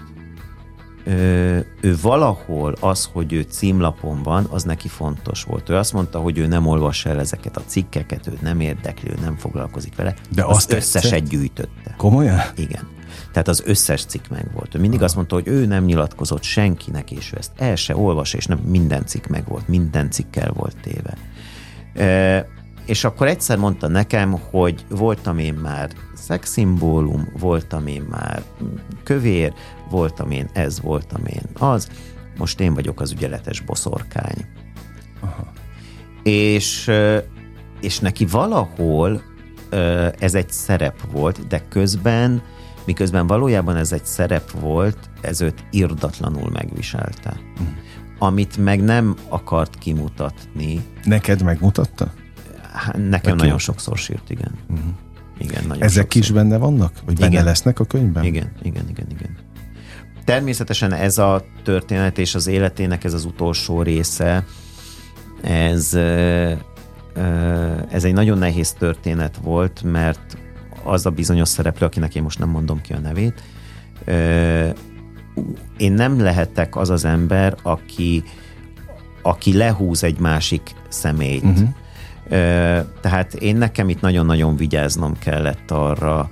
Ő, ő valahol az, hogy ő címlapon van, az neki fontos volt. Ő azt mondta, hogy ő nem olvassa el ezeket a cikkeket, ő nem érdekli, ő nem foglalkozik vele. De az azt összeset gyűjtötte. Komolyan? Igen. Tehát az összes cikk meg volt. Ő mindig azt mondta, hogy ő nem nyilatkozott senkinek, és ő ezt el se olvas, és nem minden cikk meg volt, minden cikkel volt téve. E, és akkor egyszer mondta nekem, hogy voltam én már szexszimbólum, voltam én már kövér, voltam én ez, voltam én az, most én vagyok az ügyeletes boszorkány. Aha. És, és neki valahol ez egy szerep volt, de közben, miközben valójában ez egy szerep volt, ez őt irdatlanul megviselte. Uh-huh. Amit meg nem akart kimutatni. Neked megmutatta? Nekem Neki nagyon sokszor sírt, igen. Uh-huh. Igen, nagyon Ezek sokszor. is benne vannak? Vagy igen. benne lesznek a könyvben? Igen, igen, igen, igen. Természetesen ez a történet és az életének ez az utolsó része, ez, ez egy nagyon nehéz történet volt, mert az a bizonyos szereplő, akinek én most nem mondom ki a nevét, én nem lehetek az az ember, aki, aki lehúz egy másik személyt. Uh-huh tehát én nekem itt nagyon-nagyon vigyáznom kellett arra,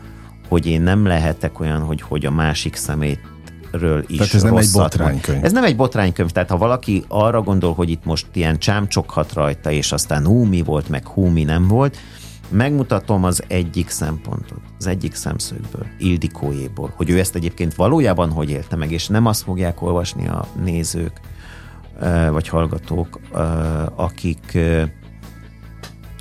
hogy én nem lehetek olyan, hogy, hogy a másik szemét ről is Tehát ez nem egy botránykönyv. Ez nem egy botránykönyv, tehát ha valaki arra gondol, hogy itt most ilyen csámcsokhat rajta, és aztán hú, mi volt, meg hú, mi nem volt, megmutatom az egyik szempontot, az egyik szemszögből, Ildikójéból, hogy ő ezt egyébként valójában hogy élte meg, és nem azt fogják olvasni a nézők, vagy hallgatók, akik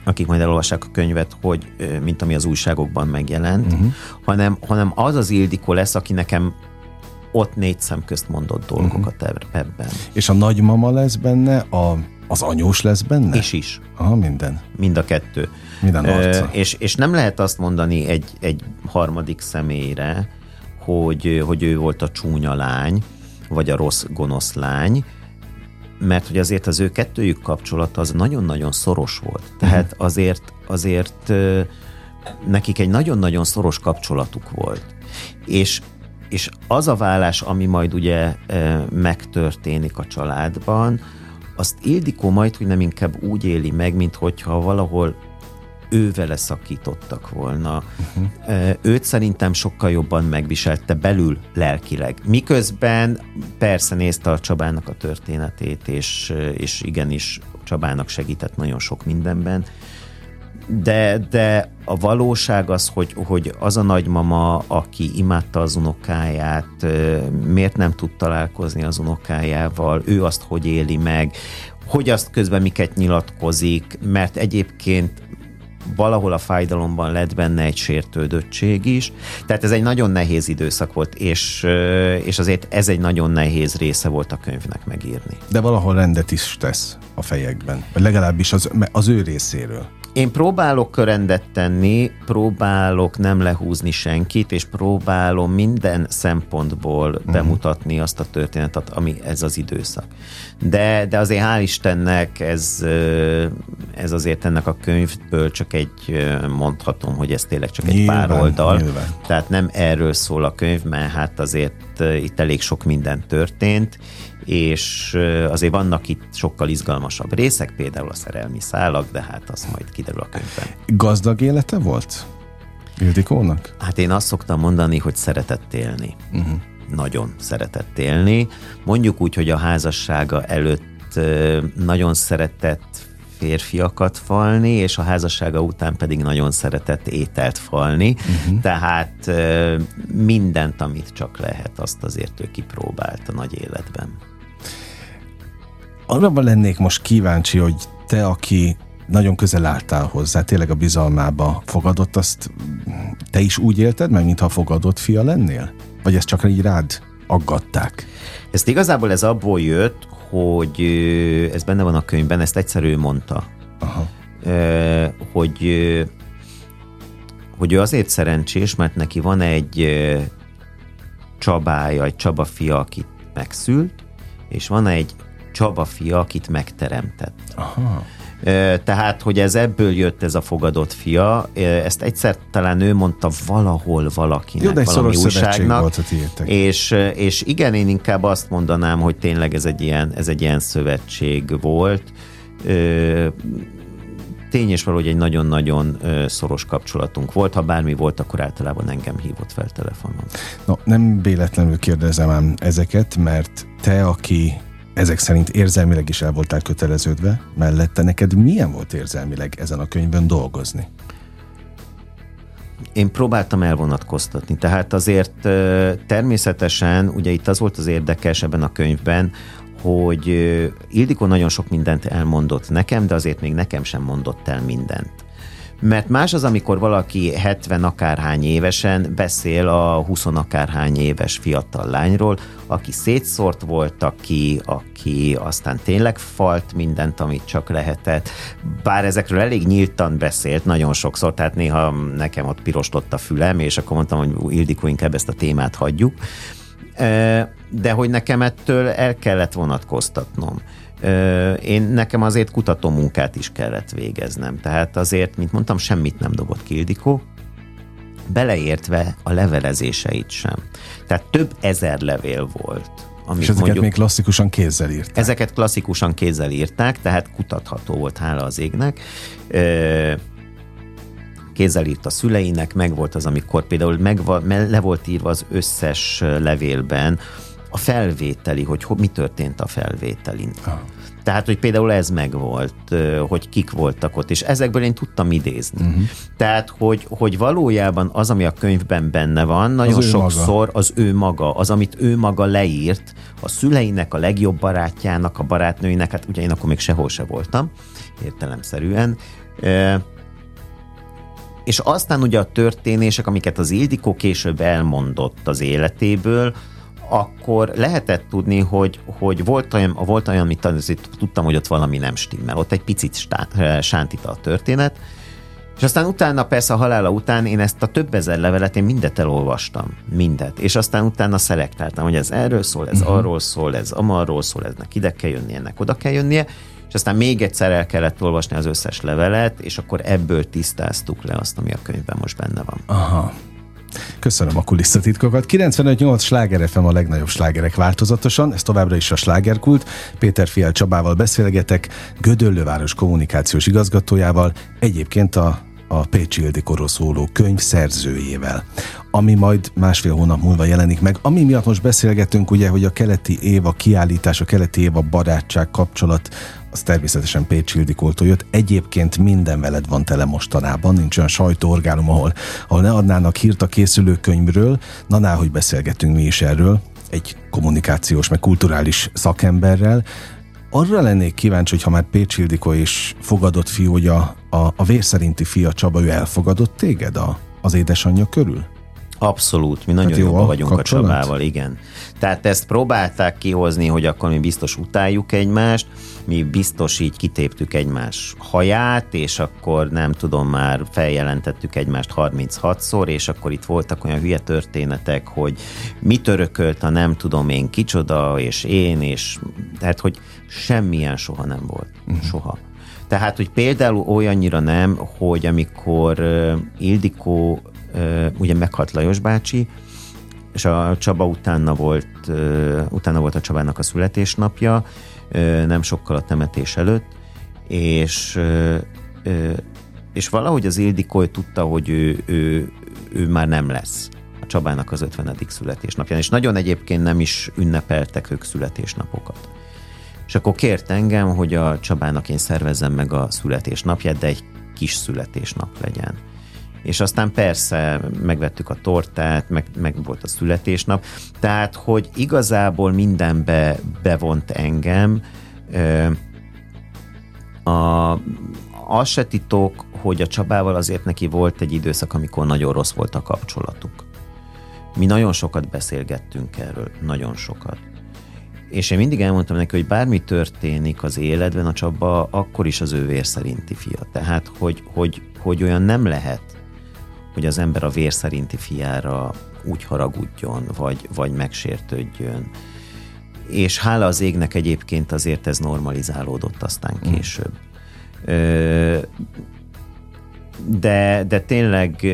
akik majd elolvassák a könyvet, hogy mint ami az újságokban megjelent, uh-huh. hanem, hanem az az Ildikó lesz, aki nekem ott négy szem közt mondott dolgokat uh-huh. ebben. És a nagymama lesz benne, a Az anyós lesz benne? És is. Aha, minden. Mind a kettő. Minden arca. és, és nem lehet azt mondani egy, egy harmadik személyre, hogy, hogy ő volt a csúnya lány, vagy a rossz, gonosz lány, mert hogy azért az ő kettőjük kapcsolata az nagyon-nagyon szoros volt. Tehát mhm. azért, azért nekik egy nagyon-nagyon szoros kapcsolatuk volt. És, és az a vállás, ami majd ugye megtörténik a családban, azt Ildikó majd, hogy nem inkább úgy éli meg, mint hogyha valahol ő vele szakítottak volna. Uh-huh. Őt szerintem sokkal jobban megviselte belül lelkileg. Miközben persze nézte a Csabának a történetét, és, és igenis Csabának segített nagyon sok mindenben, de, de a valóság az, hogy, hogy az a nagymama, aki imádta az unokáját, miért nem tud találkozni az unokájával, ő azt hogy éli meg, hogy azt közben miket nyilatkozik, mert egyébként valahol a fájdalomban lett benne egy sértődöttség is. Tehát ez egy nagyon nehéz időszak volt, és, és azért ez egy nagyon nehéz része volt a könyvnek megírni. De valahol rendet is tesz a fejekben, vagy legalábbis az, az ő részéről. Én próbálok rendet tenni, próbálok nem lehúzni senkit, és próbálom minden szempontból uh-huh. bemutatni azt a történetet, ami ez az időszak. De, de azért hál' Istennek ez, ez azért ennek a könyvből csak egy, mondhatom, hogy ez tényleg csak egy nyilván, pár oldal. Nyilván. Tehát nem erről szól a könyv, mert hát azért itt elég sok minden történt, és azért vannak itt sokkal izgalmasabb részek, például a szerelmi szálak, de hát az majd kiderül a könyvben. Gazdag élete volt? Ildikónak? Hát én azt szoktam mondani, hogy szeretett élni. Uh-huh. Nagyon szeretett élni. Mondjuk úgy, hogy a házassága előtt nagyon szeretett férfiakat falni, és a házassága után pedig nagyon szeretett ételt falni. Uh-huh. Tehát mindent, amit csak lehet, azt azért ő kipróbált a nagy életben arra lennék most kíváncsi, hogy te, aki nagyon közel álltál hozzá, tényleg a bizalmába fogadott, azt te is úgy élted meg, mintha fogadott fia lennél? Vagy ezt csak így rád aggatták? Ezt igazából ez abból jött, hogy ez benne van a könyvben, ezt egyszerű mondta. Aha. Hogy, hogy ő azért szerencsés, mert neki van egy Csabája, egy Csaba fia, akit megszült, és van egy Csaba fia, akit megteremtett. Aha. Tehát, hogy ez ebből jött ez a fogadott fia, ezt egyszer talán ő mondta valahol valakinek, Jó, de valami újságnak. Volt, és, és igen, én inkább azt mondanám, hogy tényleg ez egy ilyen, ez egy ilyen szövetség volt. Tény és valahogy egy nagyon-nagyon szoros kapcsolatunk volt. Ha bármi volt, akkor általában engem hívott fel telefonon. No, nem véletlenül kérdezem ám ezeket, mert te, aki ezek szerint érzelmileg is el voltál köteleződve, mellette neked milyen volt érzelmileg ezen a könyvön dolgozni? Én próbáltam elvonatkoztatni, tehát azért természetesen, ugye itt az volt az érdekes ebben a könyvben, hogy Ildikó nagyon sok mindent elmondott nekem, de azért még nekem sem mondott el mindent. Mert más az, amikor valaki 70 akárhány évesen beszél a 20 akárhány éves fiatal lányról, aki szétszort volt, aki, aki aztán tényleg falt mindent, amit csak lehetett. Bár ezekről elég nyíltan beszélt nagyon sokszor, tehát néha nekem ott pirostott a fülem, és akkor mondtam, hogy Ildikó, inkább ezt a témát hagyjuk. De hogy nekem ettől el kellett vonatkoztatnom én nekem azért kutató munkát is kellett végeznem. Tehát azért, mint mondtam, semmit nem dobott Kildikó, beleértve a levelezéseit sem. Tehát több ezer levél volt. Amit és ezeket mondjuk, még klasszikusan kézzel írták. Ezeket klasszikusan kézzel írták, tehát kutatható volt, hála az égnek. Kézzel írt a szüleinek, meg volt az, amikor például meg, le volt írva az összes levélben a felvételi, hogy mi történt a felvételin. Ah. Tehát, hogy például ez megvolt, hogy kik voltak ott, és ezekből én tudtam idézni. Uh-huh. Tehát, hogy, hogy valójában az, ami a könyvben benne van, nagyon az sokszor maga. az ő maga, az, amit ő maga leírt, a szüleinek, a legjobb barátjának, a barátnőinek, hát ugye én akkor még sehol se voltam, értelemszerűen, és aztán ugye a történések, amiket az Ildikó később elmondott az életéből, akkor lehetett tudni, hogy, hogy volt olyan, volt olyan amit tudtam, hogy ott valami nem stimmel. Ott egy picit stá, sántít a történet, és aztán utána, persze a halála után én ezt a több ezer levelet, én mindet elolvastam. Mindet. És aztán utána szelektáltam, hogy ez erről szól, ez uh-huh. arról szól, ez amarról szól, eznek ide kell jönnie, ennek oda kell jönnie. És aztán még egyszer el kellett olvasni az összes levelet, és akkor ebből tisztáztuk le azt, ami a könyvben most benne van. Aha. Köszönöm a kulisszatitkokat. 95-8 sláger a legnagyobb slágerek változatosan, ez továbbra is a slágerkult. Péter Fiel Csabával beszélgetek, Gödöllőváros kommunikációs igazgatójával, egyébként a a Pécsi Ildikóról szóló könyv szerzőjével, ami majd másfél hónap múlva jelenik meg. Ami miatt most beszélgetünk, ugye, hogy a keleti éva kiállítás, a keleti éva barátság kapcsolat, az természetesen Pécsi Ildikótól jött. Egyébként minden veled van tele mostanában, nincs olyan sajtóorgánum, ahol, ahol ne adnának hírt a készülő könyvről. Na, ná, hogy beszélgetünk mi is erről, egy kommunikációs, meg kulturális szakemberrel, arra lennék kíváncsi, hogy ha már Pécs Ildikó is fogadott fiú, hogy a, a, a vérszerinti fia Csaba, ő elfogadott téged a, az édesanyja körül? Abszolút, mi nagyon hát jó, vagyunk kapcsolat? a Csabával, igen. Tehát ezt próbálták kihozni, hogy akkor mi biztos utáljuk egymást, mi biztos így kitéptük egymás haját, és akkor nem tudom, már feljelentettük egymást 36-szor, és akkor itt voltak olyan hülye történetek, hogy mit örökölt a nem tudom én kicsoda, és én, és tehát, hogy semmilyen soha nem volt. Uh-huh. Soha. Tehát, hogy például olyannyira nem, hogy amikor Ildikó ugye meghalt Lajos bácsi, és a Csaba utána volt, utána volt a Csabának a születésnapja, nem sokkal a temetés előtt, és és valahogy az Ildikó tudta, hogy ő, ő, ő már nem lesz a Csabának az 50. születésnapján, és nagyon egyébként nem is ünnepeltek ők születésnapokat. És akkor kért engem, hogy a Csabának én szervezzem meg a születésnapját, de egy kis születésnap legyen. És aztán persze megvettük a tortát, meg, meg volt a születésnap. Tehát, hogy igazából mindenbe bevont engem. A, az se titok, hogy a Csabával azért neki volt egy időszak, amikor nagyon rossz volt a kapcsolatuk. Mi nagyon sokat beszélgettünk erről, nagyon sokat és én mindig elmondtam neki, hogy bármi történik az életben, a Csaba akkor is az ő vér szerinti fia. Tehát, hogy, hogy, hogy olyan nem lehet, hogy az ember a vér szerinti fiára úgy haragudjon, vagy, vagy megsértődjön. És hála az égnek egyébként azért ez normalizálódott aztán mm. később. Ö, de, de tényleg,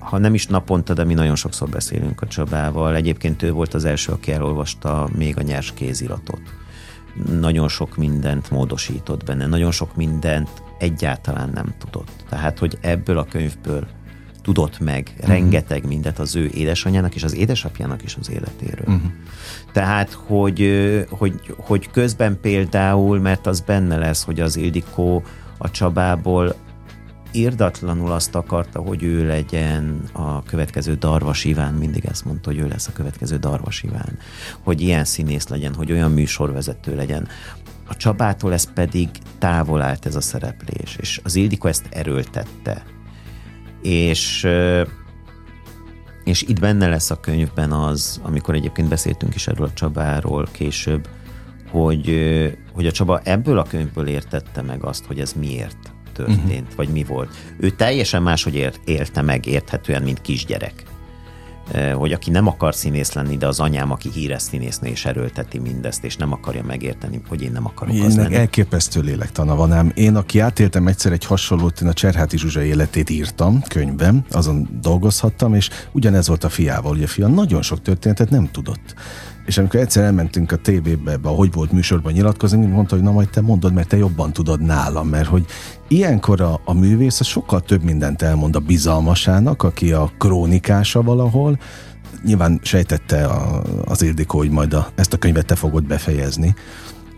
ha nem is naponta, de mi nagyon sokszor beszélünk a Csabával. Egyébként ő volt az első, aki elolvasta még a nyers kéziratot. Nagyon sok mindent módosított benne, nagyon sok mindent egyáltalán nem tudott. Tehát, hogy ebből a könyvből tudott meg uh-huh. rengeteg mindet az ő édesanyjának és az édesapjának is az életéről. Uh-huh. Tehát, hogy, hogy, hogy közben például, mert az benne lesz, hogy az Ildikó a Csabából irdatlanul azt akarta, hogy ő legyen a következő Darvas Iván, mindig ezt mondta, hogy ő lesz a következő Darvas Iván, hogy ilyen színész legyen, hogy olyan műsorvezető legyen. A Csabától ez pedig távol állt ez a szereplés, és az Ildiko ezt erőltette. És és itt benne lesz a könyvben az, amikor egyébként beszéltünk is erről a Csabáról később, hogy, hogy a Csaba ebből a könyvből értette meg azt, hogy ez miért történt, uh-huh. vagy mi volt. Ő teljesen máshogy élt, élte meg érthetően, mint kisgyerek. Hogy aki nem akar színész lenni, de az anyám, aki híres színésznő és erőlteti mindezt, és nem akarja megérteni, hogy én nem akarok én az lenni. elképesztő lélektana van ám. Én, aki átéltem egyszer egy hasonlót, én a Cserháti Zsuzsa életét írtam könyvben, azon dolgozhattam, és ugyanez volt a fiával, hogy a fia nagyon sok történetet nem tudott és amikor egyszer elmentünk a tévébe, ebbe, Hogy volt műsorban nyilatkozni, mondta, hogy na majd te mondod, mert te jobban tudod nálam, mert hogy ilyenkor a, a művész sokkal több mindent elmond a bizalmasának, aki a krónikása valahol, nyilván sejtette a, az Ildikó, hogy majd a, ezt a könyvet te fogod befejezni,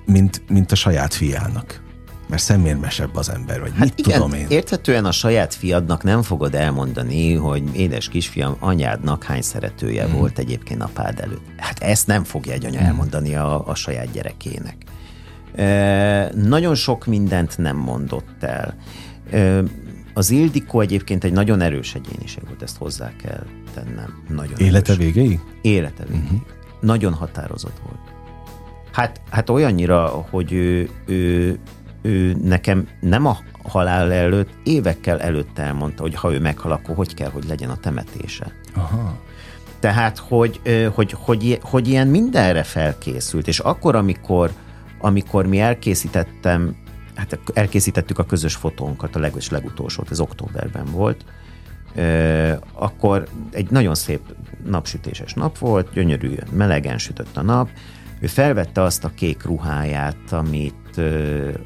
mint, mint a saját fiának mert szemérmesebb az ember, vagy hát mit igen, tudom én. Érthetően a saját fiadnak nem fogod elmondani, hogy édes kisfiam, anyádnak hány szeretője hmm. volt egyébként apád előtt. Hát ezt nem fogja egy anya hmm. elmondani a, a saját gyerekének. E, nagyon sok mindent nem mondott el. E, az Ildikó egyébként egy nagyon erős egyéniség volt, ezt hozzá kell tennem. Nagyon Élete erős. végéig? Élete végéig. Uh-huh. nagyon határozott volt. Hát, hát olyannyira, hogy ő, ő, ő nekem nem a halál előtt, évekkel előtt elmondta, hogy ha ő meghal, akkor hogy kell, hogy legyen a temetése. Aha. Tehát, hogy, hogy, hogy, hogy ilyen mindenre felkészült, és akkor, amikor, amikor mi elkészítettem, hát elkészítettük a közös fotónkat, a leg, legutolsót, ez októberben volt, akkor egy nagyon szép napsütéses nap volt, gyönyörű, melegen sütött a nap, ő felvette azt a kék ruháját, amit,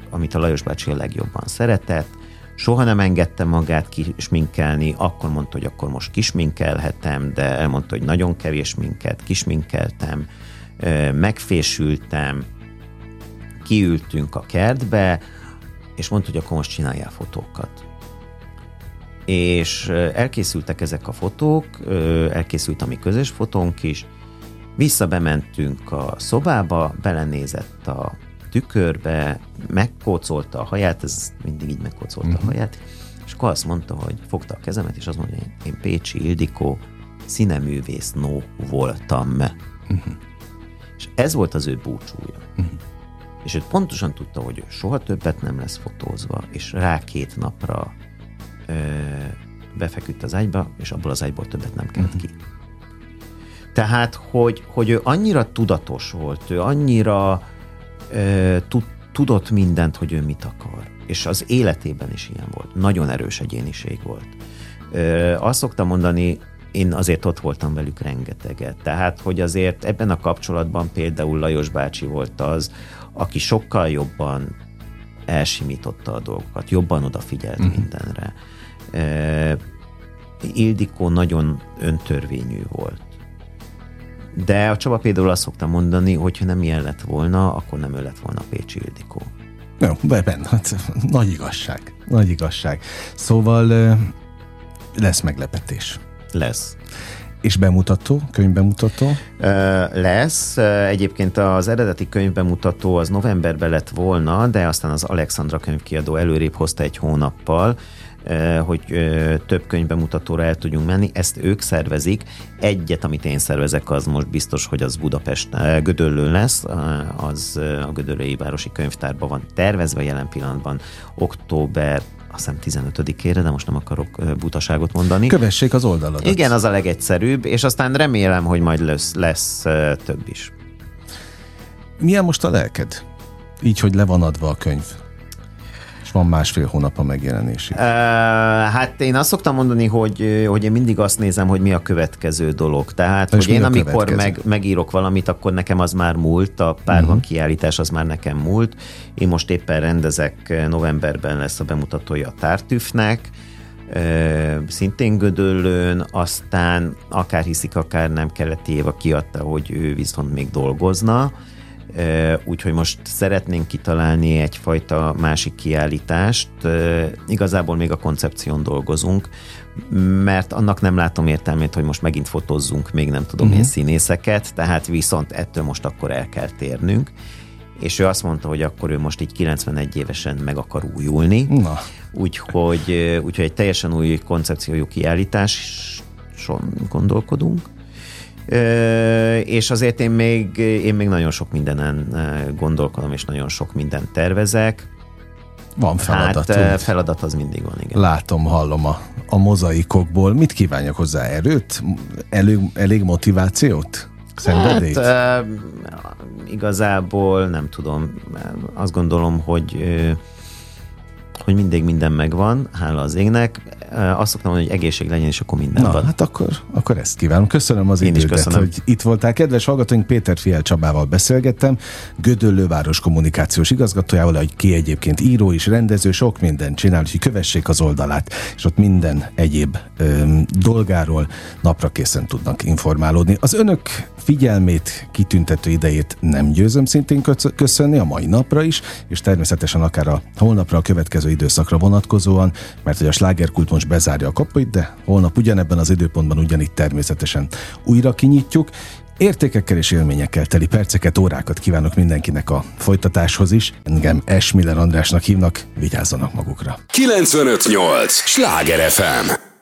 amit a Lajos bácsi a legjobban szeretett, soha nem engedte magát kisminkelni, akkor mondta, hogy akkor most kisminkelhetem, de elmondta, hogy nagyon kevés minket, kisminkeltem, megfésültem, kiültünk a kertbe, és mondta, hogy akkor most csináljál fotókat. És elkészültek ezek a fotók, elkészült a mi közös fotónk is, visszabementünk a szobába, belenézett a tükörbe, megkócolta a haját, ez mindig így megkócolta uh-huh. a mhm. haját, és akkor azt mondta, hogy fogta a kezemet, és azt mondja, hogy én Pécsi Ildikó, színeművész no voltam. Uh-huh. És ez volt az ő búcsúja. Uh-huh. És ő pontosan tudta, hogy soha többet nem lesz fotózva, és rá két napra ö, befeküdt az ágyba, és abból az ágyból többet nem kelt uh-huh. ki. Tehát, hogy, hogy ő annyira tudatos volt, ő annyira ö, tudott mindent, hogy ő mit akar. És az életében is ilyen volt. Nagyon erős egyéniség volt. Ö, azt szoktam mondani, én azért ott voltam velük rengeteget. Tehát, hogy azért ebben a kapcsolatban például Lajos bácsi volt az, aki sokkal jobban elsimította a dolgokat, jobban odafigyelt uh-huh. mindenre. Ildikó nagyon öntörvényű volt. De a Csaba például azt szoktam mondani, hogy ha nem ilyen lett volna, akkor nem ő lett volna Pécsi Ildikó. Jó, benne, hát, nagy igazság. Nagy igazság. Szóval lesz meglepetés. Lesz. És bemutató, könyvbemutató? Lesz. Egyébként az eredeti könyvbemutató az novemberben lett volna, de aztán az Alexandra könyvkiadó előrébb hozta egy hónappal, hogy több könyvbemutatóra el tudjunk menni. Ezt ők szervezik. Egyet, amit én szervezek, az most biztos, hogy az Budapest Gödöllő lesz, az a Gödöllői Városi Könyvtárban van tervezve jelen pillanatban október azt hiszem 15-ére, de most nem akarok butaságot mondani. Kövessék az oldaladat. Igen, az a legegyszerűbb, és aztán remélem, hogy majd lesz, lesz több is. Milyen most a lelked? Így, hogy le van adva a könyv van másfél hónap a megjelenésig? Uh, hát én azt szoktam mondani, hogy, hogy én mindig azt nézem, hogy mi a következő dolog. Tehát, És hogy én amikor meg, megírok valamit, akkor nekem az már múlt, a párban uh-huh. kiállítás az már nekem múlt. Én most éppen rendezek, novemberben lesz a bemutatója a Tártüfnek, szintén Gödöllőn, aztán akár hiszik, akár nem keleti Éva kiadta, hogy ő viszont még dolgozna, úgyhogy most szeretnénk kitalálni egyfajta másik kiállítást. Igazából még a koncepción dolgozunk, mert annak nem látom értelmét, hogy most megint fotózzunk még nem tudom uh-huh. én színészeket, tehát viszont ettől most akkor el kell térnünk és ő azt mondta, hogy akkor ő most így 91 évesen meg akar újulni. Na. Úgyhogy, úgyhogy egy teljesen új koncepciójú kiállításon gondolkodunk és azért én még, én még nagyon sok mindenen gondolkodom, és nagyon sok mindent tervezek. Van feladat. Hát feladat az mindig van, igen. Látom, hallom a, a mozaikokból. Mit kívánjak hozzá? Erőt? Elég, elég motivációt? Szenvedélyt? Hát, igazából nem tudom. Azt gondolom, hogy hogy mindig minden megvan, hála az égnek. Azt szoktam mondani, hogy egészség legyen, és akkor minden Na, van. hát akkor, akkor ezt kívánom. Köszönöm az Én idődet, köszönöm. hogy itt voltál. Kedves hallgatóink, Péter Fiel Csabával beszélgettem, Gödöllő város kommunikációs igazgatójával, hogy ki egyébként író is, rendező, sok mindent csinál, hogy kövessék az oldalát, és ott minden egyéb öm, dolgáról napra készen tudnak informálódni. Az önök figyelmét, kitüntető idejét nem győzöm szintén köszönni a mai napra is, és természetesen akár a holnapra a következő időszakra vonatkozóan, mert hogy a slágerkult most bezárja a kapuit, de holnap ugyanebben az időpontban ugyanitt természetesen újra kinyitjuk. Értékekkel és élményekkel teli perceket, órákat kívánok mindenkinek a folytatáshoz is. Engem Esmiller Andrásnak hívnak, vigyázzanak magukra. 958! Sláger FM!